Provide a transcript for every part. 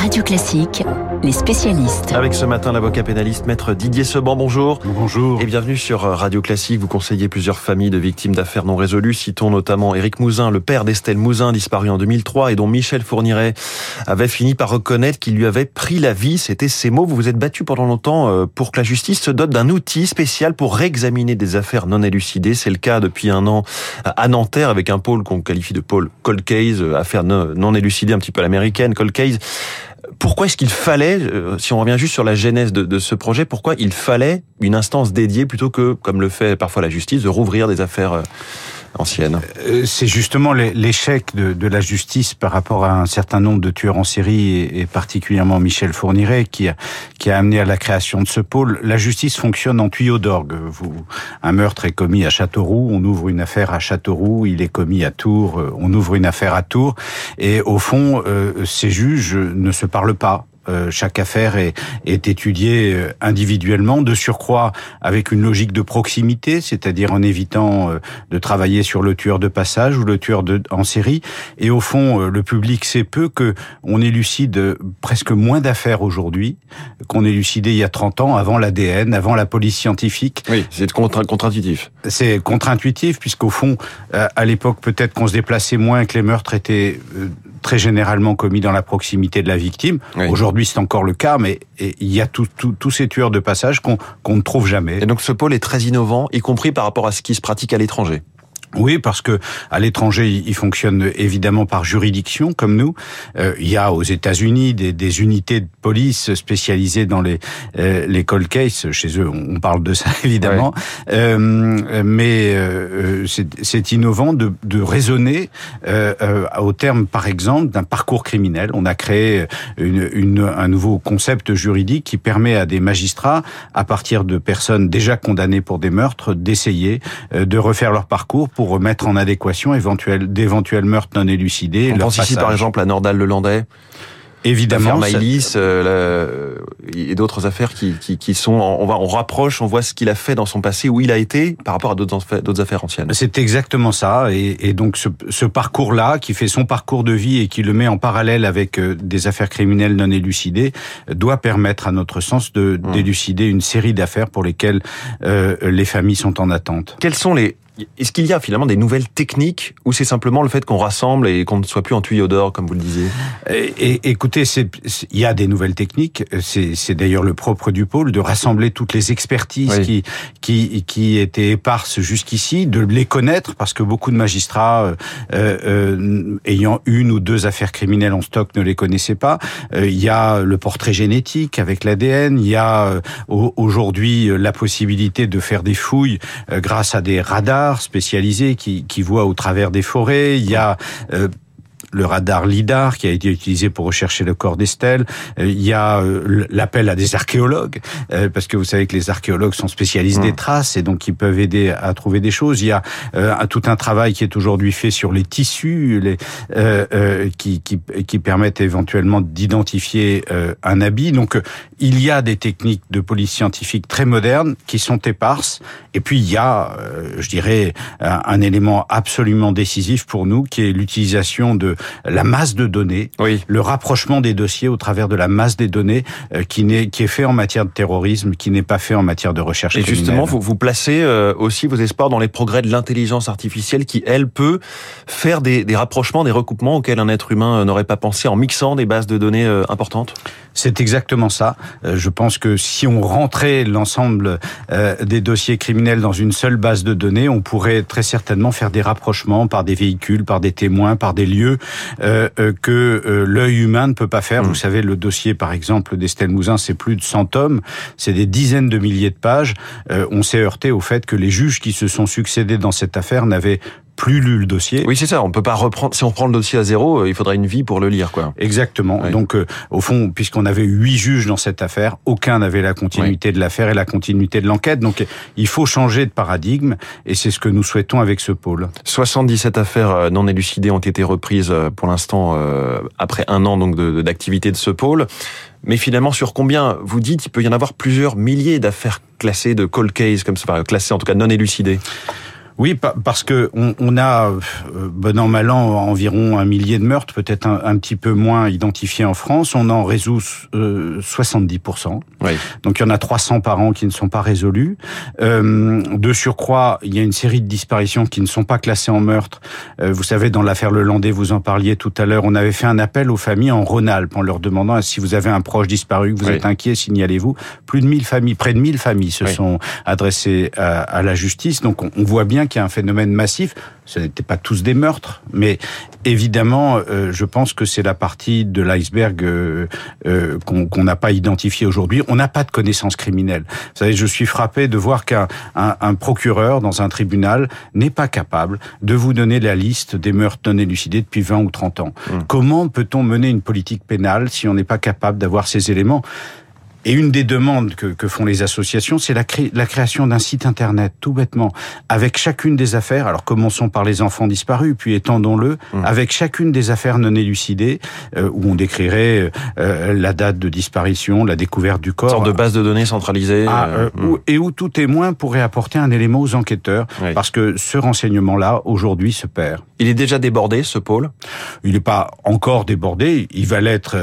Radio Classique, les spécialistes. Avec ce matin l'avocat pénaliste maître Didier Seban, bonjour. Bonjour. Et bienvenue sur Radio Classique. Vous conseillez plusieurs familles de victimes d'affaires non résolues. Citons notamment Éric Mouzin, le père d'Estelle Mouzin, disparu en 2003 et dont Michel Fourniret avait fini par reconnaître qu'il lui avait pris la vie. C'était ces mots. Vous vous êtes battu pendant longtemps euh, pour que la justice se dote d'un outil spécial pour réexaminer des affaires non élucidées. C'est le cas depuis un an à Nanterre avec un pôle qu'on qualifie de pôle cold case, euh, affaire non élucidée un petit peu à l'américaine, cold case. Pourquoi est-ce qu'il fallait, euh, si on revient juste sur la genèse de, de, ce projet, pourquoi il fallait une instance dédiée plutôt que, comme le fait parfois la justice, de rouvrir des affaires euh, euh, C'est justement l'échec de, la justice par rapport à un certain nombre de tueurs en série et, particulièrement Michel Fourniret qui a, amené à la création de ce pôle. La justice fonctionne en tuyau d'orgue. Un meurtre est commis à Châteauroux, on ouvre une affaire à Châteauroux, il est commis à Tours, on ouvre une affaire à Tours et au fond, euh, ces juges ne se parlent pas. Euh, chaque affaire est, est, étudiée euh, individuellement, de surcroît avec une logique de proximité, c'est-à-dire en évitant euh, de travailler sur le tueur de passage ou le tueur de, en série. Et au fond, le public sait peu que on élucide presque moins d'affaires aujourd'hui qu'on élucidait il y a 30 ans, avant l'ADN, avant la police scientifique. Oui, c'est contre-intuitif. C'est contre-intuitif, puisqu'au fond, à l'époque, peut-être qu'on se déplaçait moins, que les meurtres étaient très généralement commis dans la proximité de la victime. Oui. Aujourd'hui, c'est encore le cas, mais il y a tous ces tueurs de passage qu'on ne trouve jamais. Et donc ce pôle est très innovant, y compris par rapport à ce qui se pratique à l'étranger. Oui, parce que à l'étranger, il fonctionne évidemment par juridiction, comme nous. Euh, il y a aux États-Unis des, des, unités de police spécialisées dans les euh, les cold cases. Chez eux, on parle de ça évidemment. Ouais. Euh, mais euh, c'est innovant de, de raisonner euh, au terme, par exemple, d'un parcours criminel. On a créé une, une, un nouveau concept juridique qui permet à des magistrats, à partir de personnes déjà condamnées pour des meurtres, d'essayer de refaire leur parcours pour remettre en adéquation d'éventuels meurtres non élucidés. On pense ici par exemple à Nordal-Lelandais Évidemment, Maïlis euh, et d'autres affaires qui, qui, qui, sont, on va, on rapproche, on voit ce qu'il a fait dans son passé, où il a été par rapport à d'autres affaires anciennes. C'est exactement ça, et, et donc ce, ce parcours-là, qui fait son parcours de vie et qui le met en parallèle avec euh, des affaires criminelles non élucidées, doit permettre, à notre sens, de mmh. d'élucider une série d'affaires pour lesquelles euh, les familles sont en attente. Quels sont les est-ce qu'il y a finalement des nouvelles techniques ou c'est simplement le fait qu'on rassemble et qu'on ne soit plus en tuyau d'or, comme vous le disiez? Et, Écoutez, il y a des nouvelles techniques. C'est d'ailleurs le propre du pôle de rassembler toutes les expertises oui. qui, qui, qui étaient éparses jusqu'ici, de les connaître parce que beaucoup de magistrats euh, euh, ayant une ou deux affaires criminelles en stock ne les connaissaient pas. Euh, il y a le portrait génétique avec l'ADN. Il y a euh, aujourd'hui la possibilité de faire des fouilles euh, grâce à des radars spécialisés qui, qui voient au travers des forêts. Il y a euh, le radar LIDAR qui a été utilisé pour rechercher le corps d'Estelle. Il y a l'appel à des archéologues, parce que vous savez que les archéologues sont spécialistes mmh. des traces et donc ils peuvent aider à trouver des choses. Il y a euh, tout un travail qui est aujourd'hui fait sur les tissus les, euh, euh, qui, qui, qui, permettent éventuellement d'identifier un habit. Donc il y a des techniques de police scientifique très modernes qui sont éparses. Et puis il y a, je dirais, un, un élément absolument décisif pour nous qui est l'utilisation de la masse de données, oui. le rapprochement des dossiers au travers de la masse des données euh, qui, n'est, qui est fait en matière de terrorisme, qui n'est pas fait en matière de recherche Et criminelle. justement, vous, vous placez euh, aussi vos espoirs dans les progrès de l'intelligence artificielle qui, elle, peut faire des, des, rapprochements, des recoupements auxquels un être humain n'aurait pas pensé en mixant des bases de données euh, importantes? C'est exactement ça. Je pense que si on rentrait l'ensemble des dossiers criminels dans une seule base de données, on pourrait très certainement faire des rapprochements par des véhicules, par des témoins, par des lieux euh, que euh, l'œil humain ne peut pas faire. Mmh. Vous savez, le dossier, par exemple, d'Estelle Mouzin, c'est plus de 100 tomes, c'est des dizaines de milliers de pages. Euh, on s'est heurté au fait que les juges qui se sont succédés dans cette affaire n'avaient plus lu le dossier. Oui, c'est ça. On peut pas reprendre. Si on prend le dossier à zéro, il faudrait une vie pour le lire, quoi. Exactement. Oui. Donc, euh, au fond, puisqu'on avait huit juges dans cette affaire, aucun n'avait la continuité oui. de l'affaire et la continuité de l'enquête. Donc, il faut changer de paradigme, et c'est ce que nous souhaitons avec ce pôle. 77 affaires euh, non élucidées ont été reprises euh, pour l'instant après un an donc d'activité de, de ce pôle. Mais finalement, sur combien vous dites il peut y en avoir plusieurs milliers d'affaires classées de cold case comme ça, classées en tout cas non élucidées Oui, parce que on, a, euh, bon an, mal an, environ un millier de meurtres, peut-être un, petit peu moins identifiés en France. On en résout 70%. Oui. Donc il y en a 300 par an qui ne sont pas résolus. Euh, de surcroît, il y a une série de disparitions qui ne sont pas classées en meurtre. Euh, vous savez, dans l'affaire Le Landais, vous en parliez tout à l'heure, on avait fait un appel aux familles en Rhône-Alpes en leur demandant si vous avez un proche disparu, que vous êtes inquiet, signalez-vous. Plus de 1000 familles, près de 1000 familles se sont adressées à, la justice. Donc on, on voit bien qu'il y a un phénomène massif. Ce n'étaient pas tous des meurtres, mais évidemment, euh, je pense que c'est la partie de l'iceberg euh, euh, qu'on n'a pas identifiée aujourd'hui. On n'a pas de connaissances criminelles. Vous savez, je suis frappé de voir qu'un un, procureur dans un tribunal n'est pas capable de vous donner la liste des meurtres non élucidés depuis 20 ou 30 ans. Mmh. Comment peut-on mener une politique pénale si on n'est pas capable d'avoir ces éléments? Et une des demandes que, que font les associations, c'est la, la, création d'un site internet, tout bêtement, avec chacune des affaires. Alors commençons par les enfants disparus, puis étendons-le, mmh. avec chacune des affaires non élucidées, euh, où on décrirait euh, la date de disparition, la découverte du corps. Une sorte de base de données centralisée. Ah, euh, mmh. et où tout témoin pourrait apporter un élément aux enquêteurs, parce que ce renseignement-là, aujourd'hui, se perd. Il est déjà débordé, ce pôle? Il n'est pas encore débordé, il va l'être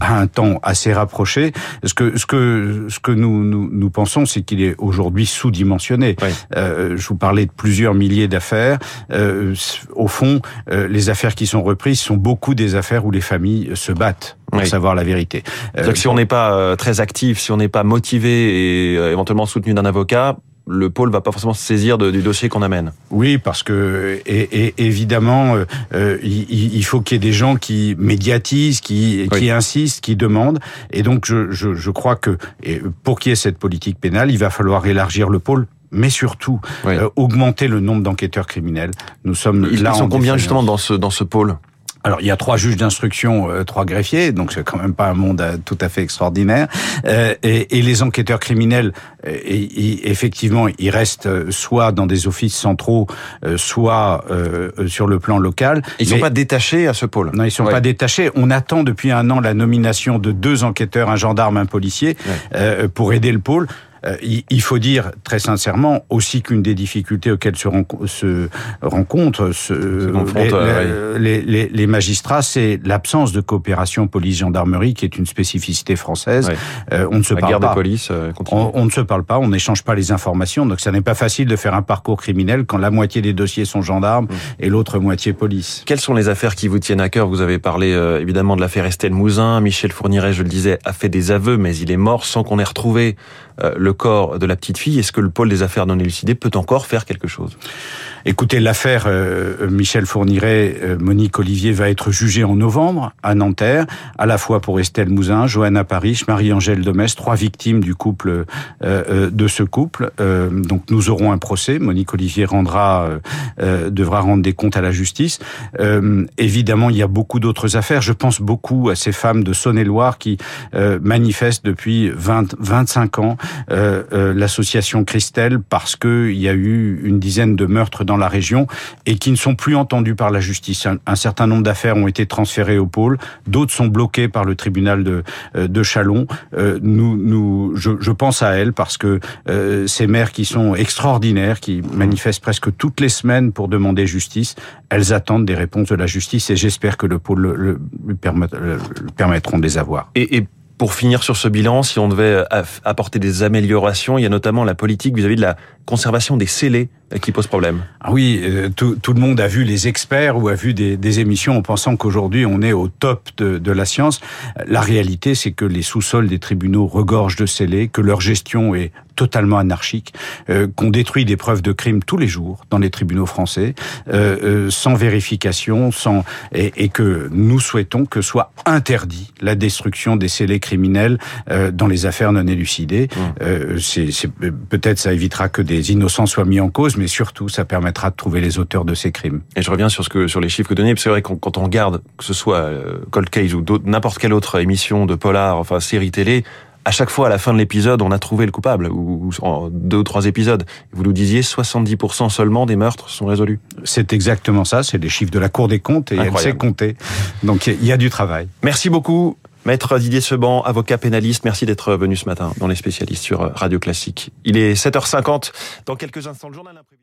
à un temps assez rapproché ce que ce que ce que nous nous, nous pensons, c'est qu'il est aujourd'hui sous-dimensionné. Euh, je vous parlais de plusieurs milliers d'affaires. Euh, au fond, euh, les affaires qui sont reprises sont beaucoup des affaires où les familles se battent pour savoir la vérité. Euh, si on n'est pas très actif, si on n'est pas motivé et éventuellement soutenu d'un avocat, le pôle va pas forcément se saisir du dossier qu'on amène. Oui, parce que et, évidemment, euh, euh, il, faut qu'il y ait des gens qui médiatisent, qui, qui insistent, qui demandent. Et donc, je, je, je crois que pour qu'il y ait cette politique pénale, il va falloir élargir le pôle mais surtout euh, augmenter le nombre d'enquêteurs criminels. Nous sommes ils, là. Ils sont combien justement dans ce dans ce pôle? Alors il y a trois juges d'instruction, euh, trois greffiers, donc c'est quand même pas un monde euh, tout à fait extraordinaire. Euh, et, et, les enquêteurs criminels, et, effectivement, ils restent soit dans des offices centraux, soit sur le plan local. Ils sont pas détachés à ce pôle. Non, ils sont pas détachés. On attend depuis un an la nomination de deux enquêteurs, un gendarme, un policier, pour aider le pôle. Euh, il faut dire très sincèrement aussi qu'une des difficultés auxquelles se, se rencontrent les, magistrats, c'est l'absence de coopération police-gendarmerie, qui est une spécificité française. Euh, on ne se La parle pas. De police euh, on, ne se parle pas, on n'échange pas les informations, donc ça n'est pas facile de faire un parcours criminel quand la moitié des dossiers sont gendarmes mmh. et l'autre moitié police. Quelles sont les affaires qui vous tiennent à cœur? Vous avez parlé évidemment de l'affaire Estelle Mouzin. Michel Fourniret, je le disais, a fait des aveux, mais il est mort sans qu'on ait retrouvé le corps de la petite fille. Est-ce que le pôle des affaires non élucidées peut encore faire quelque chose? Écoutez, l'affaire euh, Michel Fourniret, euh, Monique Olivier va être jugée en novembre à Nanterre, à la fois pour Estelle Mouzin, Johanna Paris, Marie-Angèle Domès, trois victimes du couple euh, de ce couple. donc nous aurons un procès. Monique Olivier rendra devra rendre des comptes à la justice. évidemment, il y a beaucoup d'autres affaires. Je pense beaucoup à ces femmes de Saône-et-Loire qui manifestent depuis 20, 25 ans l'association Christelle parce qu'il y a eu une dizaine de meurtres dans la région et qui ne sont plus entendus par la justice. Un, certain nombre d'affaires ont été transférées au pôle, d'autres sont bloquées par le tribunal de, euh, de Chalon. Euh, nous, nous, je, je, pense à elles parce que euh, ces mères qui sont extraordinaires, qui manifestent presque toutes les semaines pour demander justice, elles attendent des réponses de la justice et j'espère que le pôle le, le, le permettront de les avoir. Pour finir sur ce bilan, si on devait apporter des améliorations, il y a notamment la politique vis-à-vis de la conservation des scellés qui pose problème. Ah oui, euh, tout, le monde a vu les experts ou a vu des, des émissions en pensant qu'aujourd'hui on est au top de, de, la science. La réalité, c'est que les sous-sols des tribunaux regorgent de scellés, que leur gestion est totalement anarchique, euh, qu'on détruit des preuves de crimes tous les jours dans les tribunaux français, euh, euh sans vérification, sans et, et, que nous souhaitons que soit interdit la destruction des scellés criminels euh, dans les affaires non élucidées. Mmh. c'est peut-être ça évitera que des innocents soient mis en cause mais surtout, ça permettra de trouver les auteurs de ces crimes. Et je reviens sur ce que sur les chiffres que donnez, parce que c'est vrai que quand on regarde, que ce soit euh, Cold Case ou n'importe quelle autre émission de polar, enfin série télé, à chaque fois, à la fin de l'épisode, on a trouvé le coupable, ou, en deux ou trois épisodes. Vous nous disiez, 70% seulement des meurtres sont résolus. C'est exactement ça, c'est des chiffres de la Cour des comptes, et elle sait compter. Donc il y a du travail. Merci beaucoup. Maître Didier Seban, avocat pénaliste, merci d'être venu ce matin dans les spécialistes sur Radio Classique. Il est 7h50. Dans quelques instants, le journal imprévu.